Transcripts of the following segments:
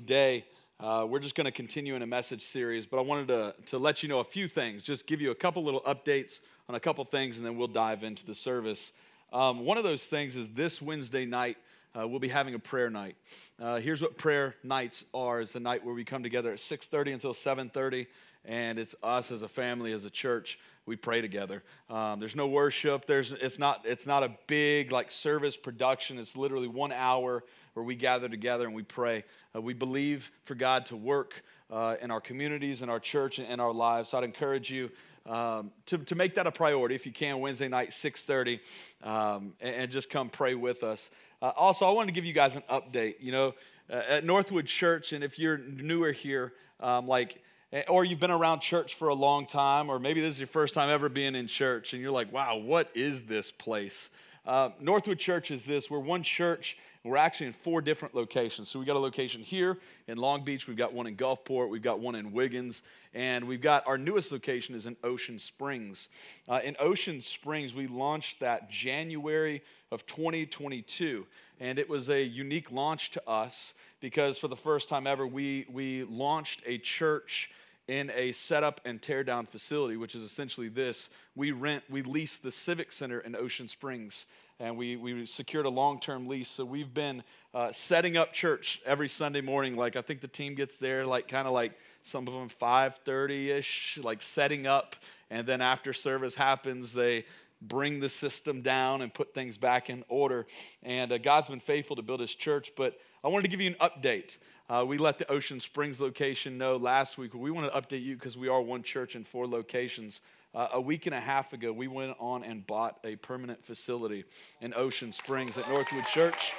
today uh, we're just going to continue in a message series, but I wanted to, to let you know a few things, just give you a couple little updates on a couple things, and then we'll dive into the service. Um, one of those things is this Wednesday night, uh, we'll be having a prayer night. Uh, here's what prayer nights are: it's a night where we come together at 6:30 until 7:30, and it's us as a family, as a church. We pray together. Um, there's no worship. There's it's not it's not a big like service production. It's literally one hour where we gather together and we pray. Uh, we believe for God to work uh, in our communities, in our church, and in our lives. So I'd encourage you um, to, to make that a priority if you can. Wednesday night, 6:30, um, and, and, just come pray with us. Uh, also, I wanted to give you guys an update. You know, uh, at Northwood Church, and if you're newer here, um, like eh, or you've been around church for a long time, or maybe this is your first time ever being in church, and you're like, wow, what is this place? Uh, Northwood Church is this. We're one church we're actually in four different locations. So we got a location here in Long Beach, we've got one in Gulfport, we've got one in Wiggins, and we've got our newest location is in Ocean Springs. Uh, in Ocean Springs, we launched that January of 2022, and it was a unique launch to us because for the first time ever, we, we launched a church in a setup and tear down facility, which is essentially this. We rent, we lease the Civic Center in Ocean Springs and we, we secured a long term lease. So we've been uh, setting up church every Sunday morning. Like I think the team gets there, like kind of like some of them 5:30 ish, like setting up, and then after service happens, they bring the system down and put things back in order. And uh, God's been faithful to build His church. But I wanted to give you an update. Uh, we let the Ocean Springs location know last week. We want to update you because we are one church in four locations. Uh, a week and a half ago, we went on and bought a permanent facility in Ocean Springs at Northwood Church.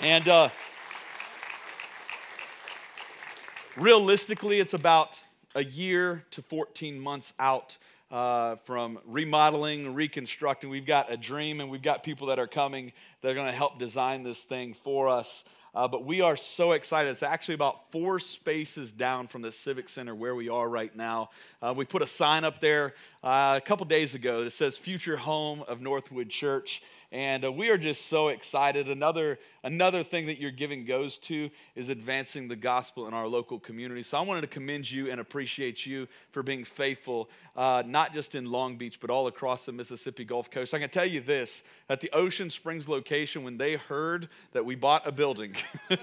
And uh, realistically, it's about a year to 14 months out uh, from remodeling, reconstructing. We've got a dream, and we've got people that are coming that are going to help design this thing for us. Uh, but we are so excited. It's actually about four spaces down from the Civic Center where we are right now. Uh, we put a sign up there uh, a couple days ago that says Future Home of Northwood Church. And uh, we are just so excited. Another, another thing that your giving goes to is advancing the gospel in our local community. So I wanted to commend you and appreciate you for being faithful, uh, not just in Long Beach, but all across the Mississippi Gulf Coast. I can tell you this at the Ocean Springs location, when they heard that we bought a building,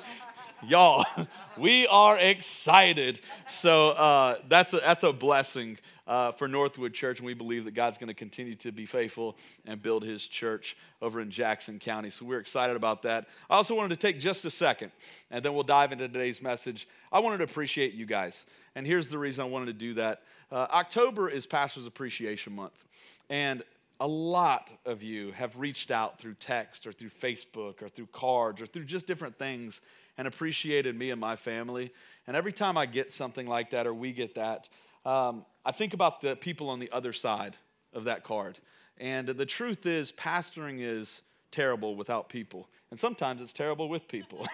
y'all, we are excited. So uh, that's, a, that's a blessing uh, for Northwood Church, and we believe that God's going to continue to be faithful and build his church over in Jackson County. So we're excited about that. I also wanted to take just a second, and then we'll dive into today's message. I wanted to appreciate you guys, and here's the reason I wanted to do that. Uh, October is Pastor's Appreciation Month, and a lot of you have reached out through text or through Facebook or through cards or through just different things and appreciated me and my family. And every time I get something like that or we get that, um, I think about the people on the other side of that card. And the truth is, pastoring is terrible without people. And sometimes it's terrible with people.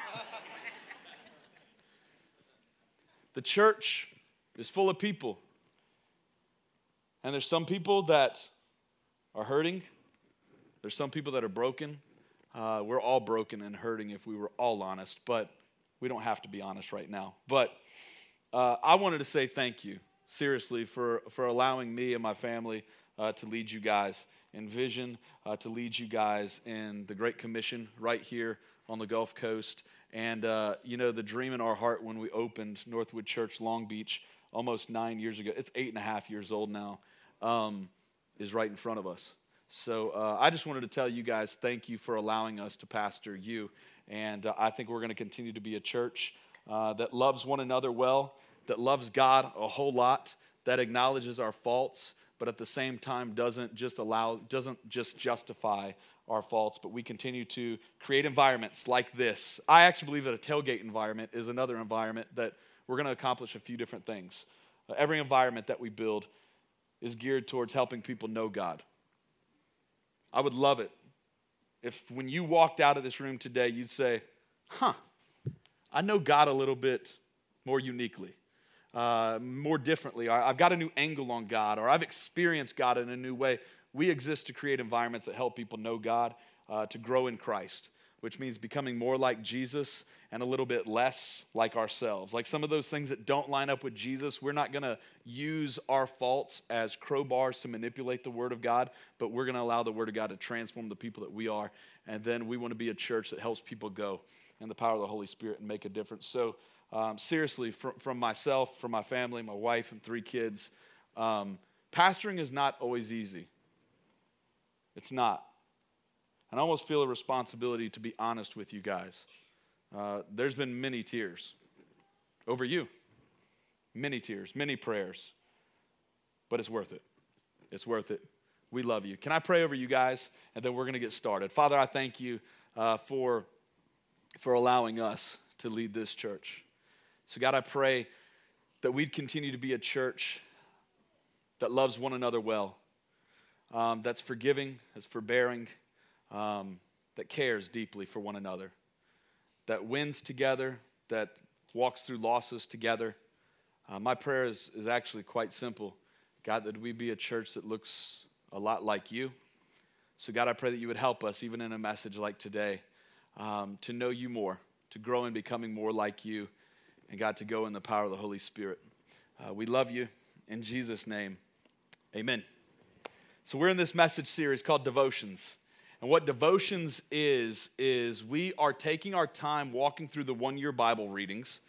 the church is full of people. And there's some people that are hurting, there's some people that are broken. Uh, we're all broken and hurting if we were all honest, but we don't have to be honest right now. But uh, I wanted to say thank you seriously for, for allowing me and my family uh, to lead you guys in vision, uh, to lead you guys in the Great Commission right here on the Gulf Coast. And, uh, you know, the dream in our heart when we opened Northwood Church Long Beach almost nine years ago, it's eight and a half years old now, um, is right in front of us. So uh, I just wanted to tell you guys thank you for allowing us to pastor you. And uh, I think we're going to continue to be a church uh, that loves one another well that loves God a whole lot, that acknowledges our faults, but at the same time doesn't just allow, doesn't just justify our faults, but we continue to create environments like this. I actually believe that a tailgate environment is another environment that we're going to accomplish a few different things. Uh, every environment that we build is geared towards helping people know God. I would love it if when you walked out of this room today, you'd say, huh, I know God a little bit more uniquely uh, more differently. I've got a new angle on God, or I've experienced God in a new way. We exist to create environments that help people know God, uh, to grow in Christ. which means becoming more like Jesus and a little bit less like ourselves. Like some of those things that don't line up with Jesus, we're not going to use our faults as crowbars to manipulate the Word of God, but we're going to allow the Word of God to transform the people that we are. And then we want to be a church that helps people go in the power of the Holy Spirit and make a difference. So, um, seriously, from, from myself, from my family, my wife, and three kids, um, pastoring is not always easy. It's not. And I almost feel a responsibility to be honest with you guys. Uh, there's been many tears over you, many tears, many prayers, but it's worth it. It's worth it. We love you. Can I pray over you guys? And then we're going to get started. Father, I thank you uh, for, for allowing us to lead this church. So, God, I pray that we'd continue to be a church that loves one another well, um, that's forgiving, that's forbearing um, that cares deeply for one another, that wins together, that walks through losses together. Uh, my prayer is, is actually quite simple God, that we be a church that looks a lot like you. So, God, I pray that you would help us, even in a message like today, um, to know you more, to grow in becoming more like you, and God, to go in the power of the Holy Spirit. Uh, we love you. In Jesus' name, amen. So, we're in this message series called Devotions. And what devotions is, is we are taking our time walking through the one year Bible readings.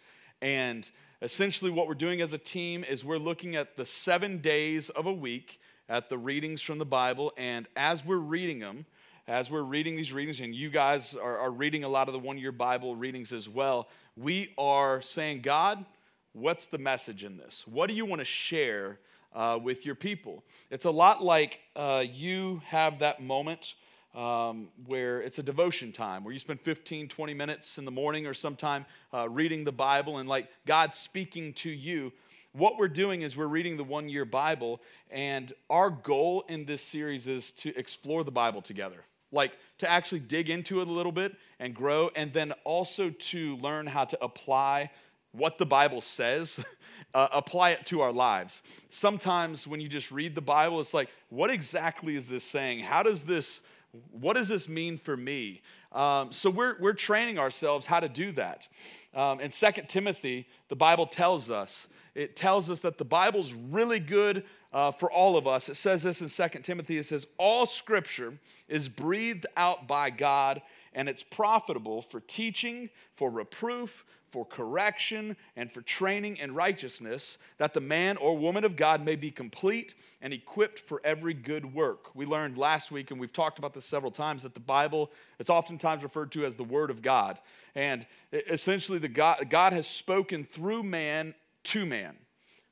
And essentially, what we're doing as a team is we're looking at the seven days of a week at the readings from the Bible. And as we're reading them, as we're reading these readings, and you guys are, are reading a lot of the one year Bible readings as well, we are saying, God, what's the message in this? What do you want to share uh, with your people? It's a lot like uh, you have that moment um, where it's a devotion time where you spend 15, 20 minutes in the morning or sometime uh, reading the Bible and like God speaking to you. What we're doing is we're reading the one year Bible, and our goal in this series is to explore the Bible together. Like to actually dig into it a little bit and grow, and then also to learn how to apply what the Bible says, uh, apply it to our lives. Sometimes when you just read the Bible, it's like, what exactly is this saying? How does this what does this mean for me? Um, so we're, we're training ourselves how to do that. Um, in 2 Timothy, the Bible tells us, it tells us that the Bible's really good uh, for all of us. It says this in 2 Timothy, it says, all scripture is breathed out by God and it's profitable for teaching, for reproof, for correction and for training in righteousness, that the man or woman of God may be complete and equipped for every good work. We learned last week, and we've talked about this several times, that the Bible is oftentimes referred to as the Word of God. And essentially, the God, God has spoken through man to man,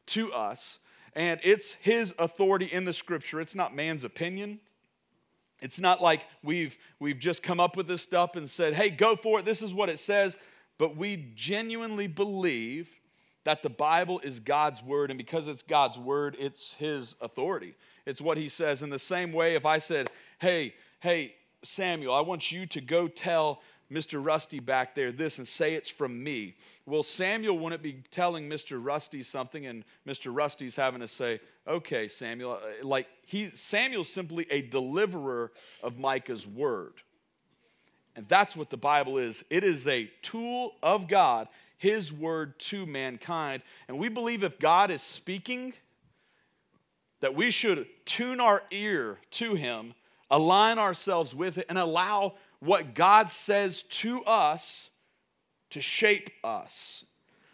to us, and it's His authority in the Scripture. It's not man's opinion. It's not like we've, we've just come up with this stuff and said, hey, go for it. This is what it says but we genuinely believe that the Bible is God's word, and because it's God's word, it's His authority. It's what He says. In the same way, if I said, Hey, hey, Samuel, I want you to go tell Mr. Rusty back there this and say it's from me. Well, Samuel wouldn't be telling Mr. Rusty something, and Mr. Rusty's having to say, Okay, Samuel. Uh, like, he, Samuel's simply a deliverer of Micah's word. And that's what the Bible is it is a tool of God, His word to mankind. And we believe if God is speaking, that we should tune our ear to Him, align ourselves with it, and allow what God says to us to shape us.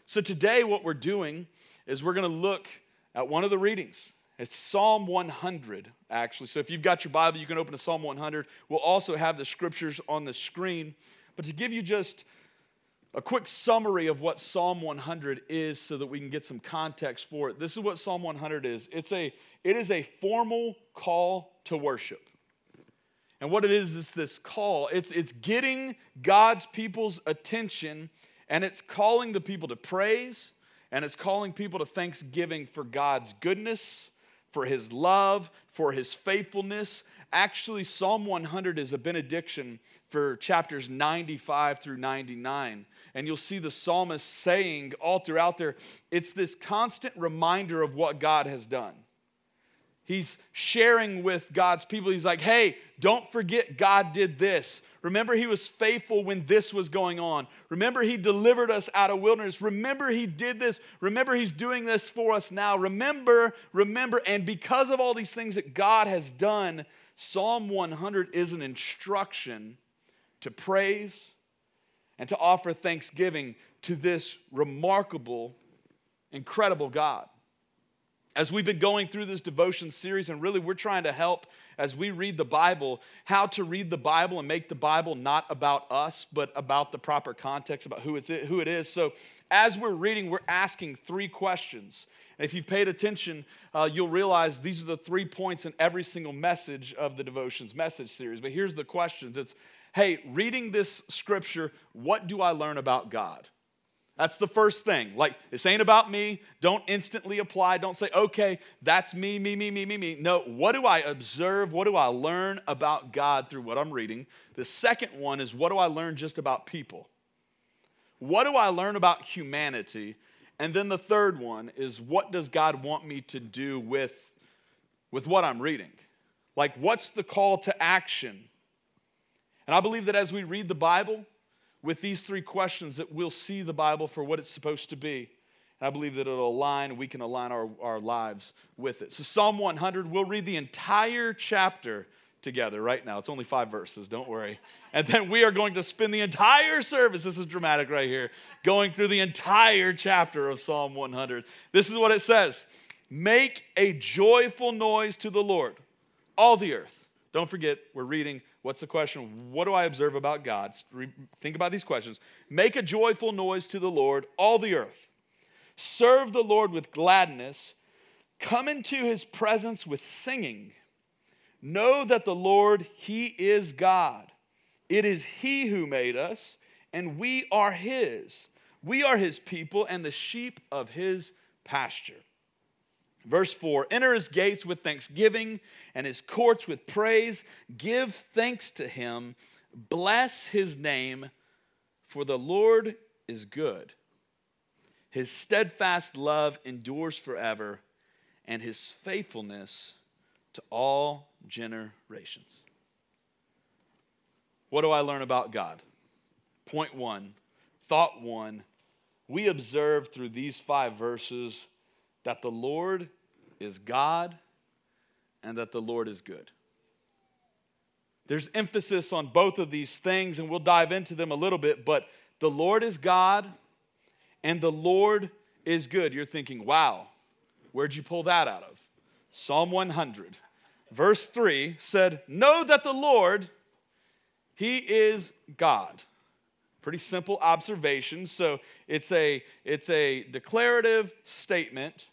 So today, what we're doing is we're going to look at one of the readings. It's Psalm 100, actually. So if you've got your Bible, you can open to Psalm 100. We'll also have the scriptures on the screen. But to give you just a quick summary of what Psalm 100 is so that we can get some context for it. This is what Psalm 100 is. It's a it is a formal call to worship. And what it is is this call. It's it's getting God's people's attention and it's calling the people to praise and it's calling people to thanksgiving for God's goodness for his love, for his faithfulness. Actually, Psalm 100 is a benediction for chapters 95 through 99. And you'll see the psalmist saying all throughout there, it's this constant reminder of what God has done. He's sharing with God's people. He's like, hey, don't forget God did this. Remember, he was faithful when this was going on. Remember, he delivered us out of wilderness. Remember, he did this. Remember, he's doing this for us now. Remember, remember. And because of all these things that God has done, Psalm 100 is an instruction to praise and to offer thanksgiving to this remarkable, incredible God as we've been going through this devotion series, and really we're trying to help as we read the Bible, how to read the Bible and make the Bible not about us, but about the proper context, about who, it's, who it is. So as we're reading, we're asking three questions. And if you've paid attention, uh, you'll realize these are the three points in every single message of the devotions message series. But here's the questions it's, hey, reading this scripture, what do I learn about God? That's the first thing. Like, this ain't about me. Don't instantly apply. Don't say, okay, that's me, me, me, me, me, me. No, what do I observe? What do I learn about God through what I'm reading? The second one is, what do I learn just about people? What do I learn about humanity? And then the third one is, what does God want me to do with, with what I'm reading? Like, what's the call to action? And I believe that as we read the Bible, with these three questions that we'll see the Bible for what it's supposed to be. And I believe that it'll align, we can align our, our lives with it. So, Psalm 100, we'll read the entire chapter together right now. It's only five verses, don't worry. And then we are going to spend the entire service, this is dramatic right here, going through the entire chapter of Psalm 100. This is what it says Make a joyful noise to the Lord, all the earth. Don't forget, we're reading What's the question? What do I observe about God? Think about these questions. Make a joyful noise to the Lord, all the earth. Serve the Lord with gladness. Come into his presence with singing. Know that the Lord, he is God. It is he who made us, and we are his. We are his people and the sheep of his pasture. Verse 4 Enter his gates with thanksgiving and his courts with praise. Give thanks to him. Bless his name, for the Lord is good. His steadfast love endures forever, and his faithfulness to all generations. What do I learn about God? Point one, thought one. We observe through these five verses that the Lord is God and that the Lord is good. There's emphasis on both of these things, and we'll dive into them a little bit, but the Lord is God and the Lord is good. You're thinking, wow, where'd you pull that out of? Psalm 100, verse 3 said, Know that the Lord, He is God. Pretty simple observation. So it's a, it's a declarative statement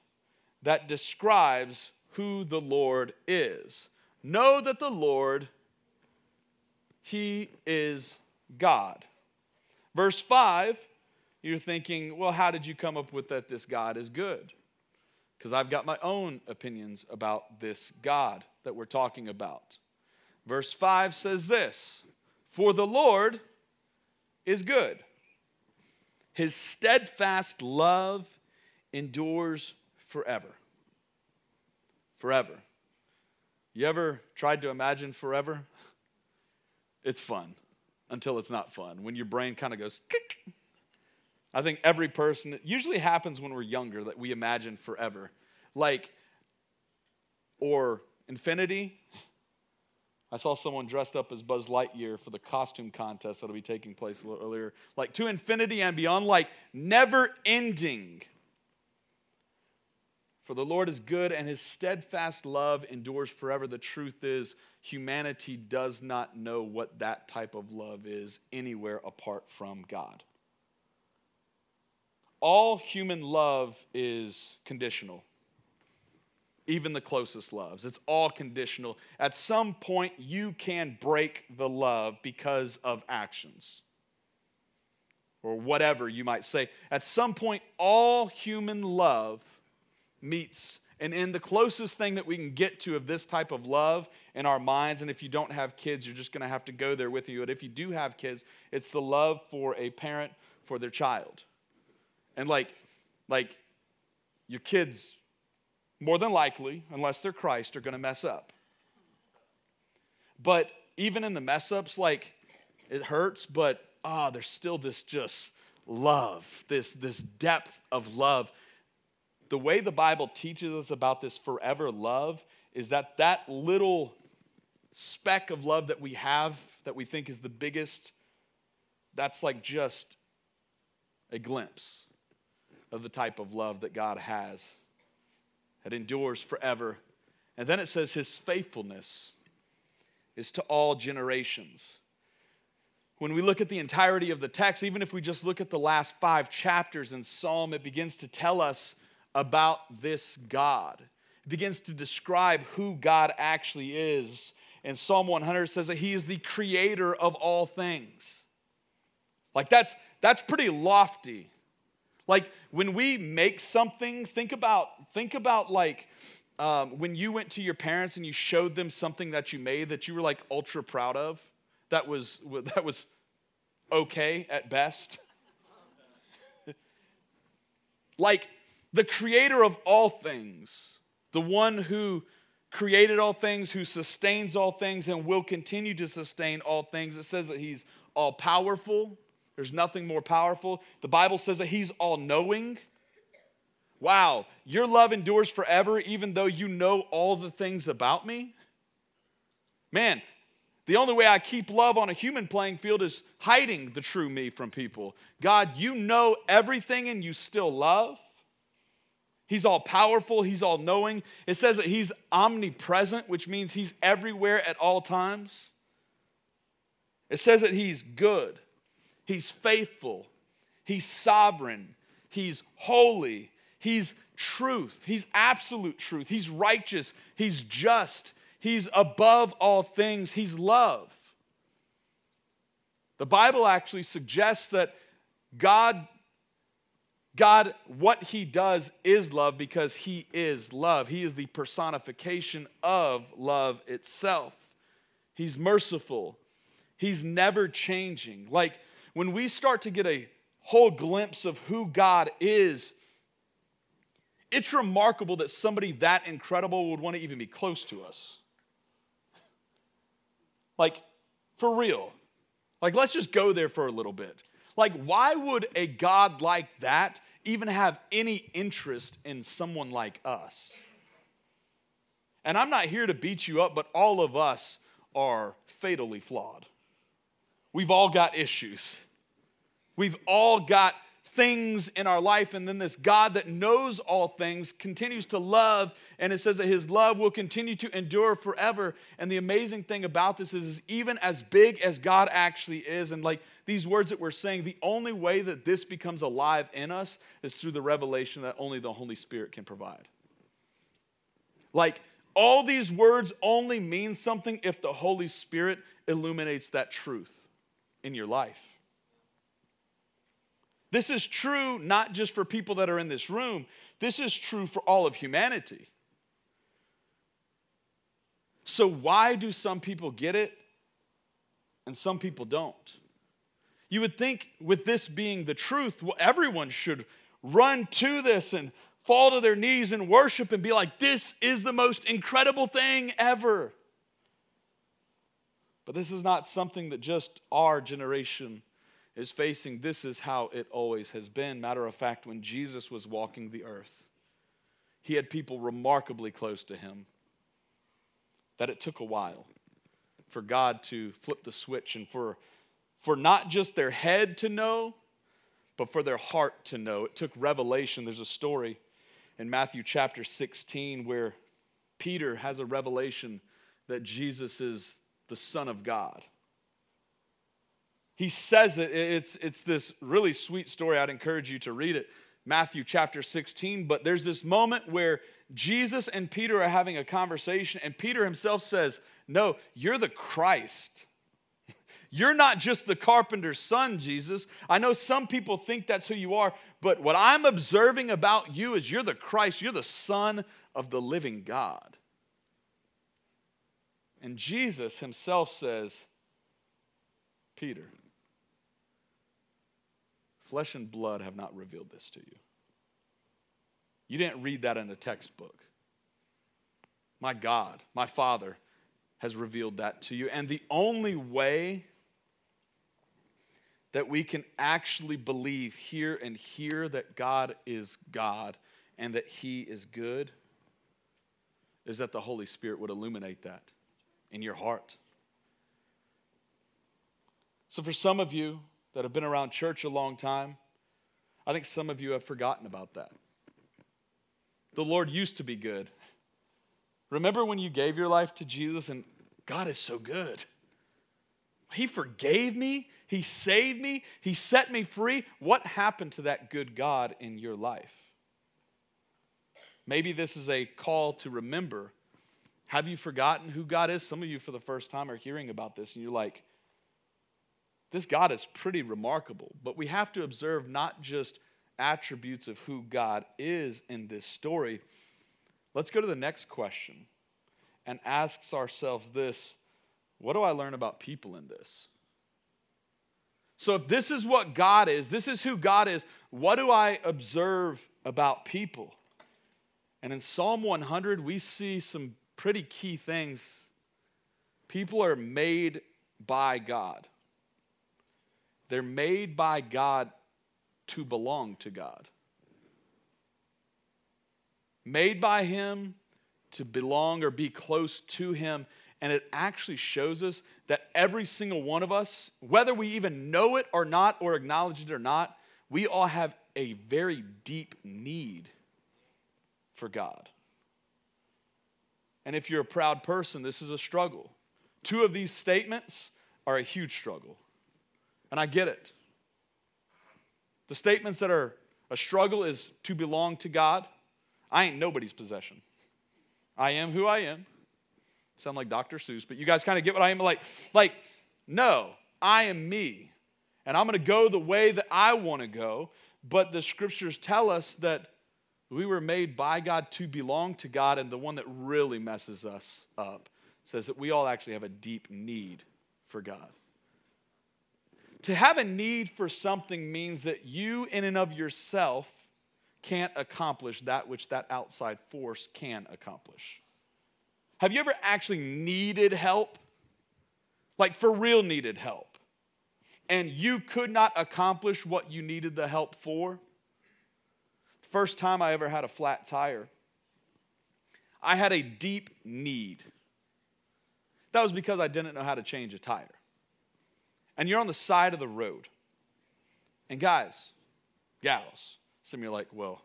that describes who the Lord is. Know that the Lord, He is God. Verse 5, you're thinking, well, how did you come up with that this God is good? Because I've got my own opinions about this God that we're talking about. Verse 5 says this For the Lord is good, His steadfast love endures forever. Forever. You ever tried to imagine forever? It's fun until it's not fun. When your brain kind of goes, Kick. I think every person, it usually happens when we're younger that we imagine forever. Like, or infinity. I saw someone dressed up as Buzz Lightyear for the costume contest that'll be taking place a little earlier. Like to infinity and beyond, like never ending. For the Lord is good and his steadfast love endures forever. The truth is, humanity does not know what that type of love is anywhere apart from God. All human love is conditional, even the closest loves. It's all conditional. At some point, you can break the love because of actions or whatever you might say. At some point, all human love meets and in the closest thing that we can get to of this type of love in our minds, and if you don't have kids, you're just going to have to go there with you. But if you do have kids, it's the love for a parent for their child. And like, like your kids more than likely, unless they're Christ, are going to mess up. But even in the mess ups, like it hurts, but ah, oh, there's still this just love, this, this depth of love. The way the Bible teaches us about this forever love is that that little speck of love that we have that we think is the biggest, that's like just a glimpse of the type of love that God has that endures forever. And then it says, His faithfulness is to all generations. When we look at the entirety of the text, even if we just look at the last five chapters in Psalm, it begins to tell us about this God. It begins to describe who God actually is. And Psalm 100 says that He is the creator of all things. Like that's, that's pretty lofty. Like when we make something, think about, think about like um, when you went to your parents and you showed them something that you made that you were like ultra proud of, that was, that was okay at best. like the creator of all things, the one who created all things, who sustains all things, and will continue to sustain all things. It says that he's all powerful. There's nothing more powerful. The Bible says that he's all knowing. Wow, your love endures forever, even though you know all the things about me? Man, the only way I keep love on a human playing field is hiding the true me from people. God, you know everything and you still love. He's all powerful, He's all knowing. It says that He's omnipresent, which means He's everywhere at all times. It says that He's good, He's faithful, He's sovereign, He's holy, He's truth. He's absolute truth. He's righteous. He's just. He's above all things. He's love. The Bible actually suggests that God God, what he does is love because he is love. He is the personification of love itself. He's merciful. He's never changing. Like when we start to get a whole glimpse of who God is, it's remarkable that somebody that incredible would want to even be close to us. Like, for real. Like, let's just go there for a little bit. Like, why would a God like that even have any interest in someone like us? And I'm not here to beat you up, but all of us are fatally flawed. We've all got issues. We've all got things in our life, and then this God that knows all things continues to love, and it says that his love will continue to endure forever. And the amazing thing about this is, is even as big as God actually is, and like these words that we're saying, the only way that this becomes alive in us is through the revelation that only the Holy Spirit can provide. Like, all these words only mean something if the Holy Spirit illuminates that truth in your life. This is true not just for people that are in this room, this is true for all of humanity. So, why do some people get it and some people don't? You would think, with this being the truth, well, everyone should run to this and fall to their knees and worship and be like, this is the most incredible thing ever. But this is not something that just our generation is facing, this is how it always has been. Matter of fact, when Jesus was walking the earth, he had people remarkably close to him that it took a while for God to flip the switch and for, for not just their head to know, but for their heart to know. It took revelation. There's a story in Matthew chapter 16 where Peter has a revelation that Jesus is the Son of God. He says it. It's, it's this really sweet story. I'd encourage you to read it. Matthew chapter 16. But there's this moment where Jesus and Peter are having a conversation, and Peter himself says, No, you're the Christ. You're not just the carpenter's son, Jesus. I know some people think that's who you are, but what I'm observing about you is you're the Christ. You're the Son of the living God. And Jesus himself says, Peter, Flesh and blood have not revealed this to you. You didn't read that in a textbook. my God, my Father, has revealed that to you. And the only way that we can actually believe here and hear that God is God and that He is good is that the Holy Spirit would illuminate that in your heart. So, for some of you that have been around church a long time, I think some of you have forgotten about that. The Lord used to be good. Remember when you gave your life to Jesus and God is so good? He forgave me, He saved me, He set me free. What happened to that good God in your life? Maybe this is a call to remember. Have you forgotten who God is? Some of you, for the first time, are hearing about this and you're like, this God is pretty remarkable. But we have to observe not just attributes of who God is in this story. Let's go to the next question and ask ourselves this what do I learn about people in this? So, if this is what God is, this is who God is, what do I observe about people? And in Psalm 100, we see some pretty key things. People are made by God, they're made by God to belong to God. Made by Him to belong or be close to Him. And it actually shows us that every single one of us, whether we even know it or not, or acknowledge it or not, we all have a very deep need for God. And if you're a proud person, this is a struggle. Two of these statements are a huge struggle. And I get it. The statements that are a struggle is to belong to God. I ain't nobody's possession. I am who I am. Sound like Dr. Seuss, but you guys kind of get what I am like. Like, no, I am me. And I'm going to go the way that I want to go. But the scriptures tell us that we were made by God to belong to God. And the one that really messes us up says that we all actually have a deep need for God. To have a need for something means that you, in and of yourself, can't accomplish that which that outside force can accomplish. Have you ever actually needed help? Like for real needed help. And you could not accomplish what you needed the help for? First time I ever had a flat tire, I had a deep need. That was because I didn't know how to change a tire and you're on the side of the road. And guys, gals, some of you are like, well,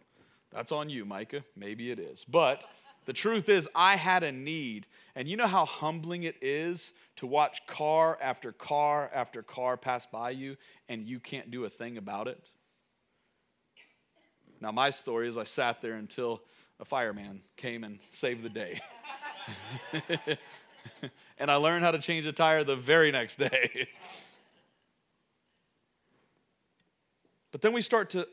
that's on you, Micah. Maybe it is. But the truth is, I had a need. And you know how humbling it is to watch car after car after car pass by you and you can't do a thing about it? Now, my story is I sat there until a fireman came and saved the day. and I learned how to change a tire the very next day. But then we start to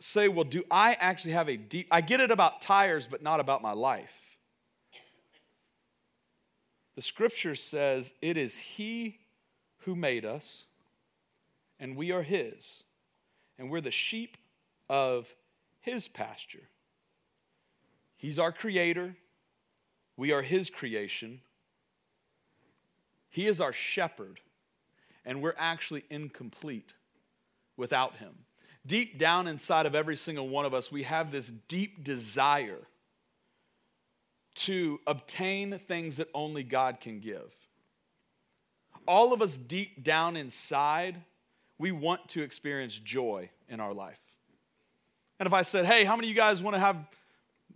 say, well, do I actually have a deep, I get it about tires, but not about my life. The scripture says it is He who made us, and we are His, and we're the sheep of His pasture. He's our creator, we are His creation. He is our shepherd, and we're actually incomplete without Him deep down inside of every single one of us, we have this deep desire to obtain things that only God can give. All of us, deep down inside, we want to experience joy in our life. And if I said, hey, how many of you guys want to have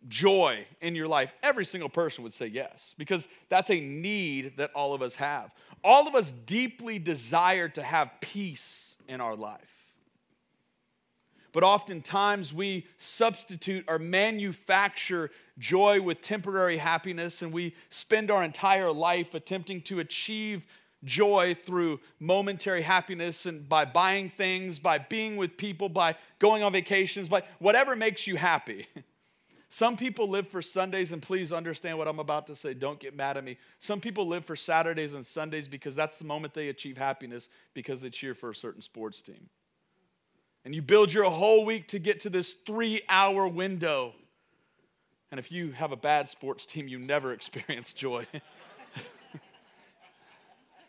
joy in your life? Every single person would say yes, because that's a need that all of us have. All of us deeply desire to have peace in our life. But oftentimes we substitute or manufacture joy with temporary happiness, and we spend our entire life attempting to achieve joy through momentary happiness and by buying things, by being with people, by going on vacations, by whatever makes you happy. Some people live for Sundays, and please understand what I'm about to say. Don't get mad at me. Some people live for Saturdays and Sundays because that's the moment they achieve happiness because they cheer for a certain sports team and you build your whole week to get to this three hour window. And if you have a bad sports team, you never experience joy.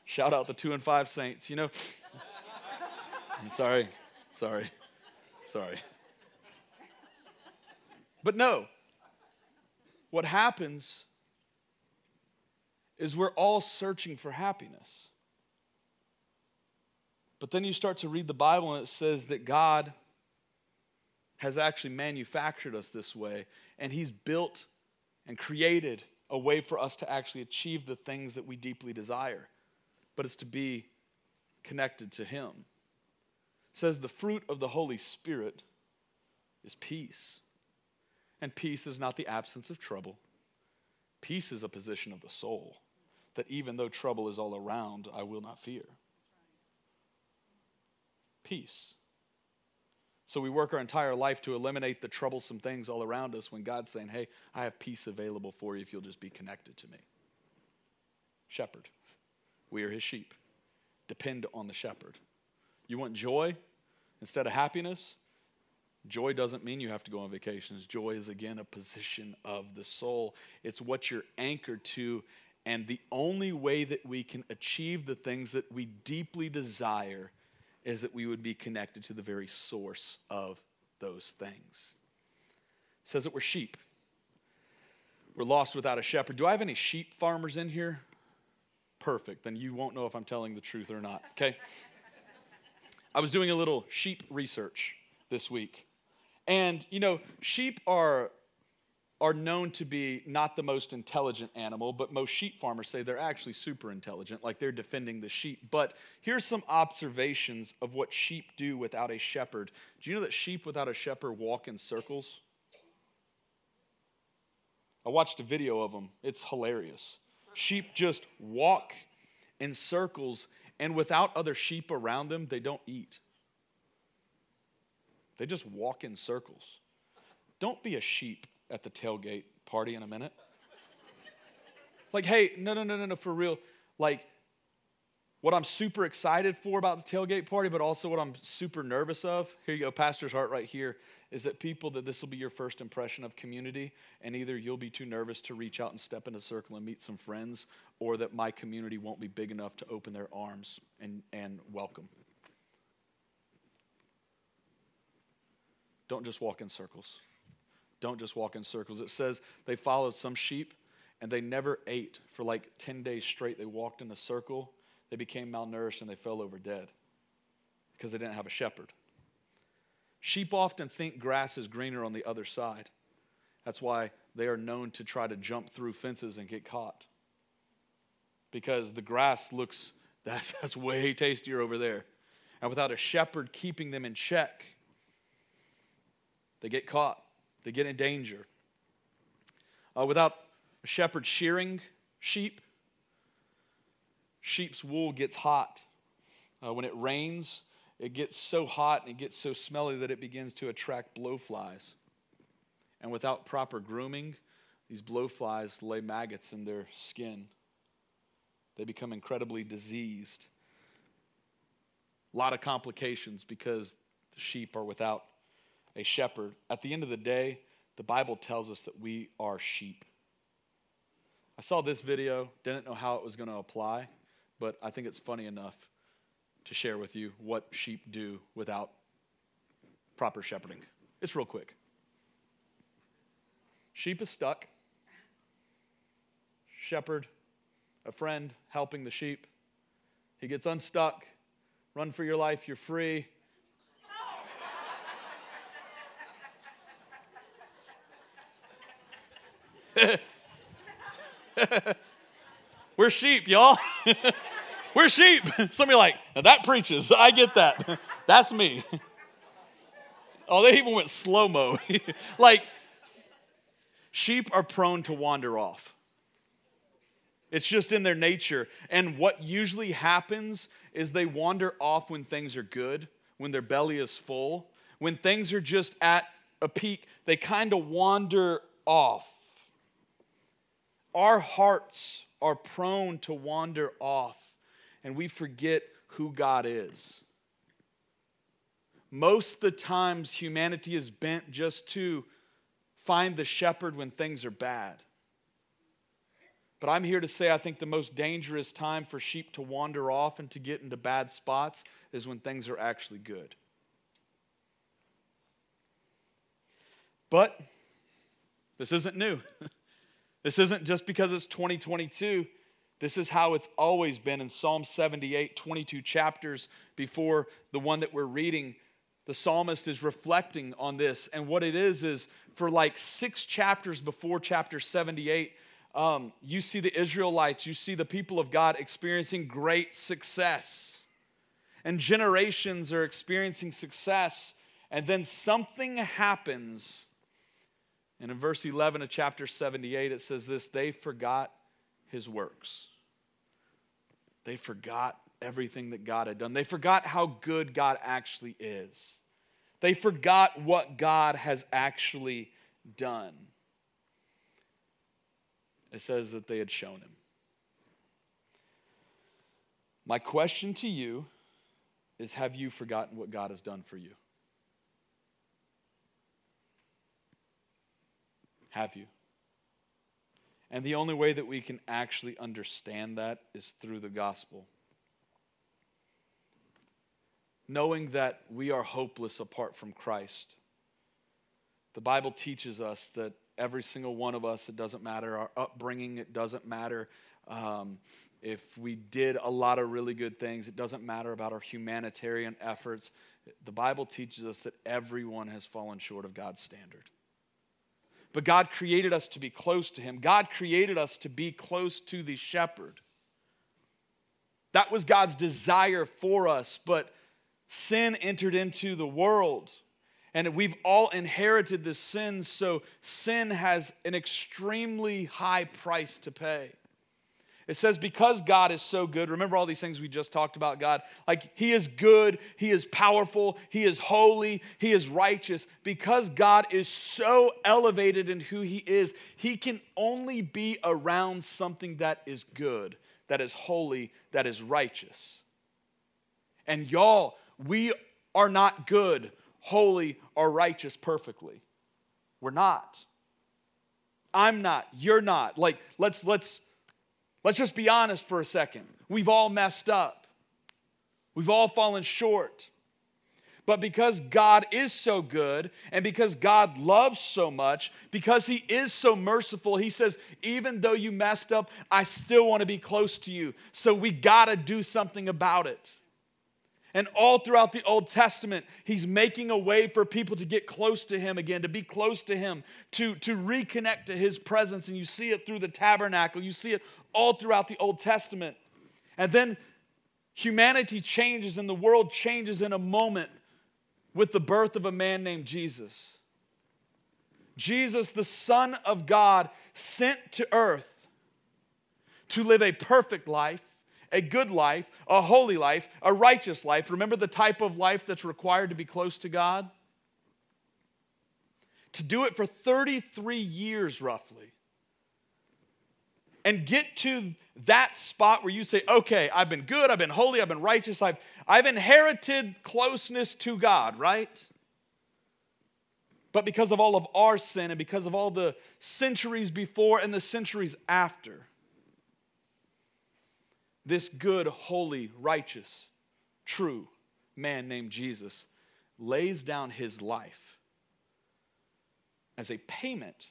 Shout out the two and five Saints, you know. I'm sorry, sorry, sorry. But no, what happens is we're all searching for happiness. But then you start to read the Bible and it says that God has actually manufactured us this way, and He's built and created a way for us to actually achieve the things that we deeply desire. But it's to be connected to Him. It says the fruit of the Holy Spirit is peace. And peace is not the absence of trouble. Peace is a position of the soul that even though trouble is all around, I will not fear. Peace. So we work our entire life to eliminate the troublesome things all around us when God's saying, Hey, I have peace available for you if you'll just be connected to me. Shepherd. We are his sheep. Depend on the shepherd. You want joy instead of happiness? Joy doesn't mean you have to go on vacations. Joy is, again, a position of the soul. It's what you're anchored to. And the only way that we can achieve the things that we deeply desire is that we would be connected to the very source of those things. It says that we're sheep. We're lost without a shepherd. Do I have any sheep farmers in here? Perfect. Then you won't know if I'm telling the truth or not. Okay? I was doing a little sheep research this week. And, you know, sheep are are known to be not the most intelligent animal, but most sheep farmers say they're actually super intelligent, like they're defending the sheep. But here's some observations of what sheep do without a shepherd. Do you know that sheep without a shepherd walk in circles? I watched a video of them, it's hilarious. Sheep just walk in circles, and without other sheep around them, they don't eat. They just walk in circles. Don't be a sheep at the tailgate party in a minute. like, hey, no, no, no, no, no, for real. Like, what I'm super excited for about the tailgate party, but also what I'm super nervous of, here you go, Pastor's heart right here, is that people, that this will be your first impression of community, and either you'll be too nervous to reach out and step in a circle and meet some friends, or that my community won't be big enough to open their arms and, and welcome. Don't just walk in circles don't just walk in circles. It says they followed some sheep and they never ate for like 10 days straight. They walked in a circle, they became malnourished, and they fell over dead because they didn't have a shepherd. Sheep often think grass is greener on the other side. That's why they are known to try to jump through fences and get caught. Because the grass looks, that's, that's way tastier over there. And without a shepherd keeping them in check, they get caught they get in danger. Uh, without a shepherd shearing sheep, sheep's wool gets hot. Uh, when it rains, it gets so hot and it gets so smelly that it begins to attract blowflies. And without proper grooming, these blowflies lay maggots in their skin. They become incredibly diseased. A lot of complications because the sheep are without a shepherd. At the end of the day, the Bible tells us that we are sheep. I saw this video, didn't know how it was going to apply, but I think it's funny enough to share with you what sheep do without proper shepherding. It's real quick. Sheep is stuck. Shepherd, a friend helping the sheep. He gets unstuck. Run for your life, you're free. We're sheep, y'all. We're sheep. Somebody like, that preaches. I get that. That's me. Oh, they even went slow mo. like, sheep are prone to wander off. It's just in their nature. And what usually happens is they wander off when things are good, when their belly is full. When things are just at a peak, they kind of wander off our hearts are prone to wander off and we forget who God is. Most of the times, humanity is bent just to find the shepherd when things are bad. But I'm here to say I think the most dangerous time for sheep to wander off and to get into bad spots is when things are actually good. But this isn't new. this isn't just because it's 2022. This is how it's always been in Psalm 78, 22 chapters before the one that we're reading. The psalmist is reflecting on this. And what it is, is for like six chapters before chapter 78, um, you see the Israelites, you see the people of God experiencing great success. And generations are experiencing success. And then something happens. And in verse 11 of chapter 78, it says this they forgot his works. They forgot everything that God had done. They forgot how good God actually is. They forgot what God has actually done. It says that they had shown him. My question to you is Have you forgotten what God has done for you? Have you? And the only way that we can actually understand that is through the gospel. Knowing that we are hopeless apart from Christ. The Bible teaches us that every single one of us, it doesn't matter our upbringing, it doesn't matter um, if we did a lot of really good things, it doesn't matter about our humanitarian efforts. The Bible teaches us that everyone has fallen short of God's standard. But God created us to be close to Him. God created us to be close to the shepherd. That was God's desire for us, but sin entered into the world. And we've all inherited this sin, so sin has an extremely high price to pay. It says, because God is so good, remember all these things we just talked about God? Like, He is good, He is powerful, He is holy, He is righteous. Because God is so elevated in who He is, He can only be around something that is good, that is holy, that is righteous. And y'all, we are not good, holy, or righteous perfectly. We're not. I'm not. You're not. Like, let's, let's, Let's just be honest for a second. We've all messed up, we've all fallen short. But because God is so good and because God loves so much, because He is so merciful, He says, even though you messed up, I still want to be close to you. So we got to do something about it. And all throughout the Old Testament, he's making a way for people to get close to him again, to be close to him, to, to reconnect to his presence. And you see it through the tabernacle, you see it all throughout the Old Testament. And then humanity changes and the world changes in a moment with the birth of a man named Jesus. Jesus, the Son of God, sent to earth to live a perfect life, a good life, a holy life, a righteous life. Remember the type of life that's required to be close to God? To do it for 33 years, roughly and get to that spot where you say, okay, I've been good, I've been holy, I've been righteous, I've, I've inherited closeness to God, right? But because of all of our sin and because of all the centuries before and the centuries after, this good, holy, righteous, true man named Jesus lays down his life as a payment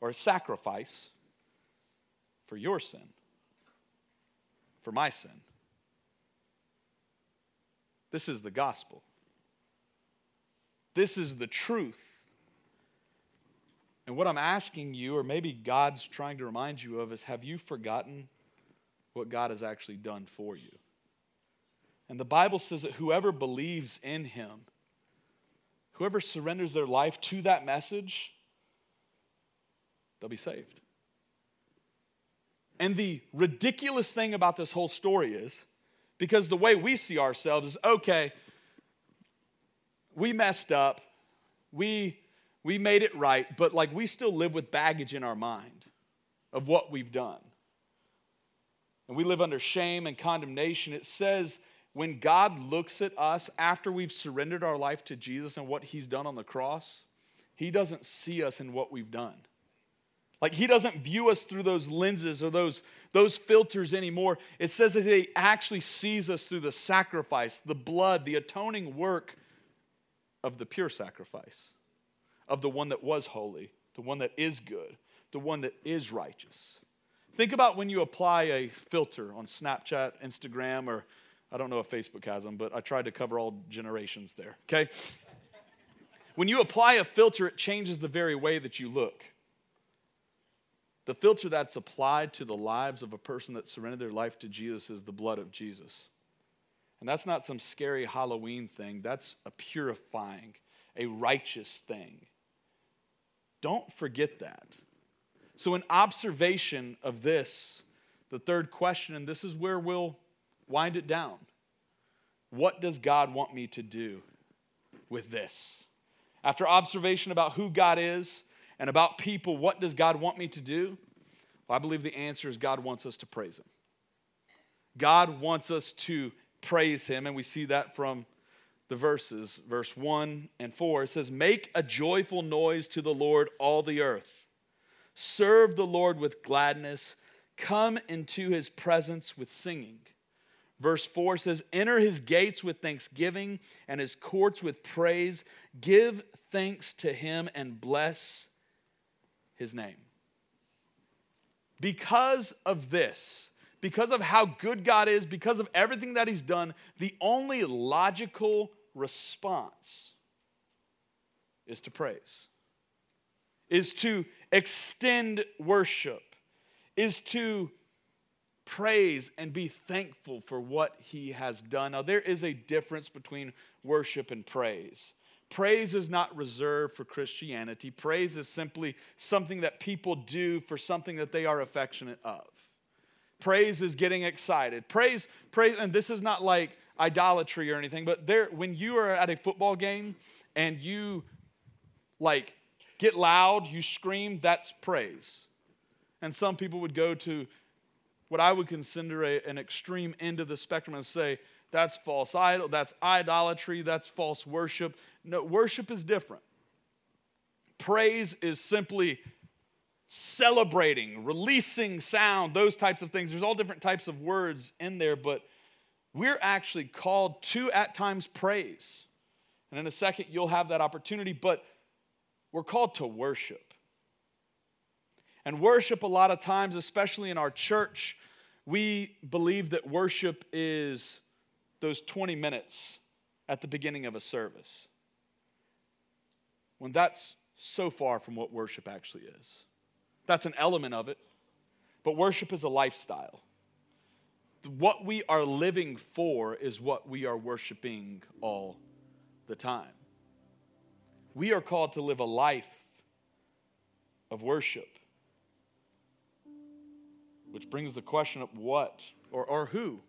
or a sacrifice for your sin, for my sin. This is the gospel. This is the truth. And what I'm asking you, or maybe God's trying to remind you of, is have you forgotten what God has actually done for you? And the Bible says that whoever believes in him, whoever surrenders their life to that message, they'll be saved. And the ridiculous thing about this whole story is because the way we see ourselves is okay, we messed up, we, we made it right, but like we still live with baggage in our mind of what we've done. And we live under shame and condemnation. It says when God looks at us after we've surrendered our life to Jesus and what he's done on the cross, He doesn't see us in what we've done. Like he doesn't view us through those lenses or those, those filters anymore. It says that he actually sees us through the sacrifice, the blood, the atoning work of the pure sacrifice, of the one that was holy, the one that is good, the one that is righteous. Think about when you apply a filter on Snapchat, Instagram, or I don't know if Facebook has them, but I tried to cover all generations there, okay? When you apply a filter, it changes the very way that you look. The filter that's applied to the lives of a person that surrendered their life to Jesus is the blood of Jesus. And that's not some scary Halloween thing, that's a purifying, a righteous thing. Don't forget that. So, in observation of this, the third question, and this is where we'll wind it down what does God want me to do with this? After observation about who God is and about people, what does God want me to do? Well, I believe the answer is God wants us to praise Him. God wants us to praise Him, and we see that from the verses, verse 1 and 4. It says, Make a joyful noise to the Lord, all the earth. Serve the Lord with gladness. Come into His presence with singing. Verse 4 says, Enter his gates with thanksgiving and his courts with praise. Give thanks to him and bless his name. Because of this, because of how good God is, because of everything that he's done, the only logical response is to praise, is to extend worship, is to praise and be thankful for what he has done. Now, there is a difference between worship and praise. Praise is not reserved for Christianity. Praise is simply something that people do for something that they are affectionate of. Praise is getting excited. Praise, praise, and this is not like idolatry or anything, but there, when you are at a football game and you like get loud, you scream, that's praise. And some people would go to what I would consider a, an extreme end of the spectrum and say, that's false idol, that's idolatry, that's false worship. No, worship is different. Praise is simply celebrating, releasing sound, those types of things. There's all different types of words in there, but we're actually called to at times praise. And in a second, you'll have that opportunity, but we're called to worship. And worship, a lot of times, especially in our church, we believe that worship is those 20 minutes at the beginning of a service. When that's so far from what worship actually is. That's an element of it, but worship is a lifestyle. What we are living for is what we are worshiping all the time. We are called to live a life of worship. Which brings the question of what or, or who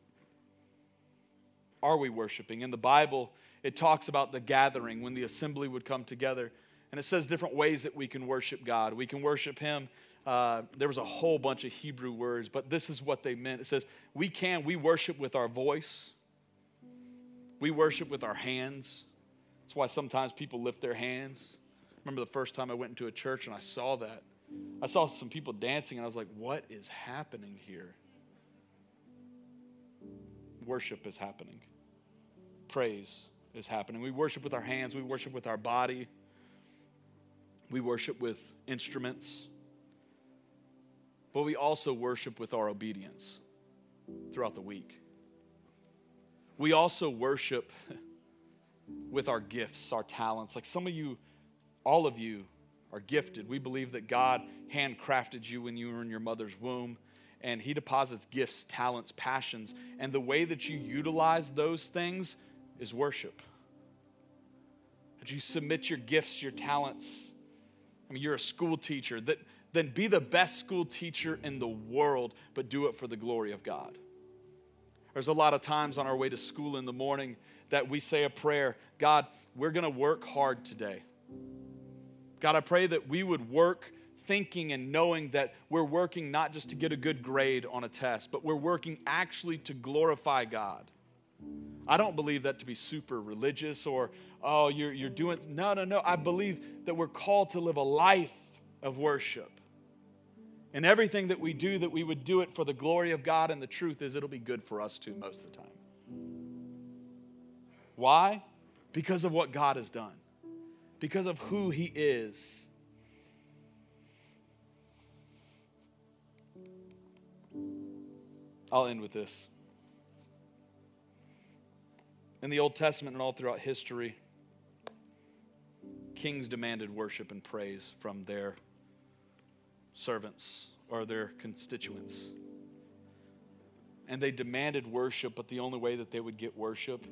are we worshiping? In the Bible, it talks about the gathering when the assembly would come together. And it says different ways that we can worship God. We can worship Him. Uh, there was a whole bunch of Hebrew words, but this is what they meant. It says, we can, we worship with our voice, we worship with our hands. That's why sometimes people lift their hands. Remember the first time I went into a church and I saw that. I saw some people dancing and I was like, what is happening here? Worship is happening, praise is happening. We worship with our hands, we worship with our body, we worship with instruments, but we also worship with our obedience throughout the week. We also worship with our gifts, our talents. Like some of you, all of you, are gifted. We believe that God handcrafted you when you were in your mother's womb, and He deposits gifts, talents, passions. And the way that you utilize those things is worship. That you submit your gifts, your talents. I mean, you're a school teacher, that, then be the best school teacher in the world, but do it for the glory of God. There's a lot of times on our way to school in the morning that we say a prayer God, we're going to work hard today. God, I pray that we would work thinking and knowing that we're working not just to get a good grade on a test, but we're working actually to glorify God. I don't believe that to be super religious or, oh, you're, you're doing. No, no, no. I believe that we're called to live a life of worship. And everything that we do, that we would do it for the glory of God. And the truth is, it'll be good for us too most of the time. Why? Because of what God has done, because of who He is. I'll end with this. In the Old Testament and all throughout history, kings demanded worship and praise from their servants or their constituents. And they demanded worship, but the only way that they would get worship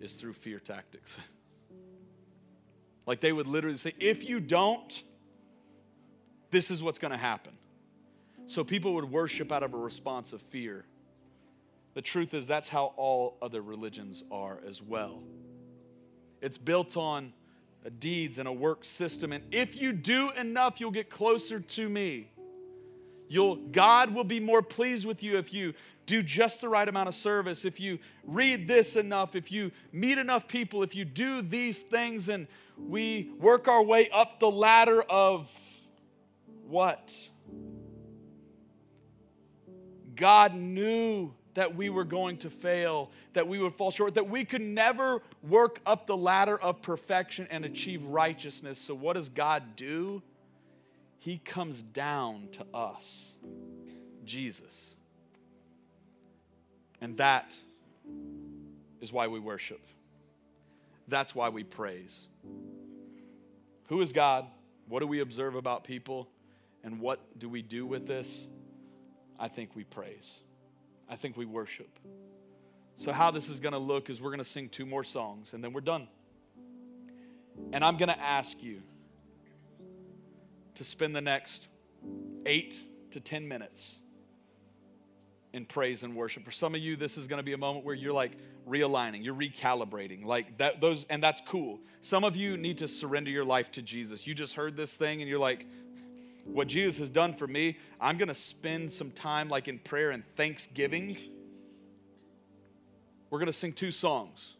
is through fear tactics. like they would literally say, if you don't, this is what's going to happen. So people would worship out of a response of fear. The truth is, that's how all other religions are as well. It's built on deeds and a work system. And if you do enough, you'll get closer to me. You'll, God will be more pleased with you if you do just the right amount of service, if you read this enough, if you meet enough people, if you do these things, and we work our way up the ladder of what? God knew that we were going to fail, that we would fall short, that we could never work up the ladder of perfection and achieve righteousness. So, what does God do? He comes down to us, Jesus. And that is why we worship. That's why we praise. Who is God? What do we observe about people? And what do we do with this? I think we praise. I think we worship. So, how this is going to look is we're going to sing two more songs and then we're done. And I'm going to ask you to spend the next eight to 10 minutes in praise and worship. For some of you, this is going to be a moment where you're like realigning, you're recalibrating, like that. Those, and that's cool. Some of you need to surrender your life to Jesus. You just heard this thing, and you're like, "What Jesus has done for me, I'm going to spend some time like in prayer and thanksgiving." We're going to sing two songs: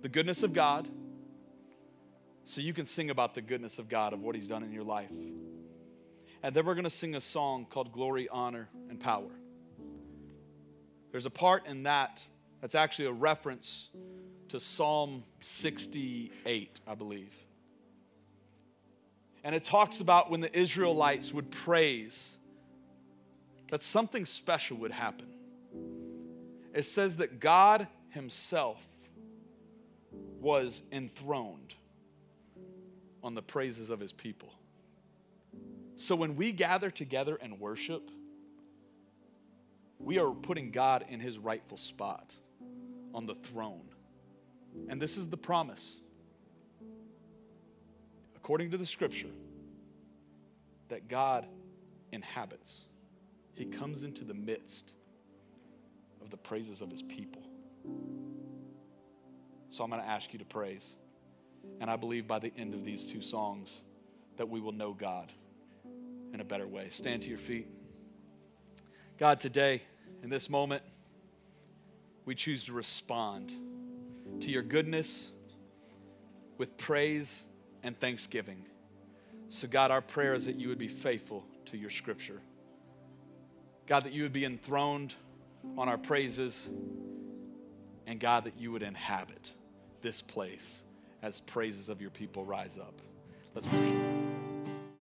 "The Goodness of God." So you can sing about the goodness of God of what He's done in your life. And then we're going to sing a song called Glory, Honor, and Power. There's a part in that that's actually a reference to Psalm 68, I believe. And it talks about when the Israelites would praise, that something special would happen. It says that God Himself was enthroned on the praises of His people. So when we gather together and worship, we are putting God in his rightful spot on the throne. And this is the promise, according to the scripture, that God inhabits. He comes into the midst of the praises of his people. So I'm going to ask you to praise. And I believe by the end of these two songs that we will know God in a better way. Stand to your feet. God, today, in this moment, we choose to respond to your goodness with praise and thanksgiving. So, God, our prayer is that you would be faithful to your scripture. God, that you would be enthroned on our praises, and God, that you would inhabit this place as praises of your people rise up. Let's worship.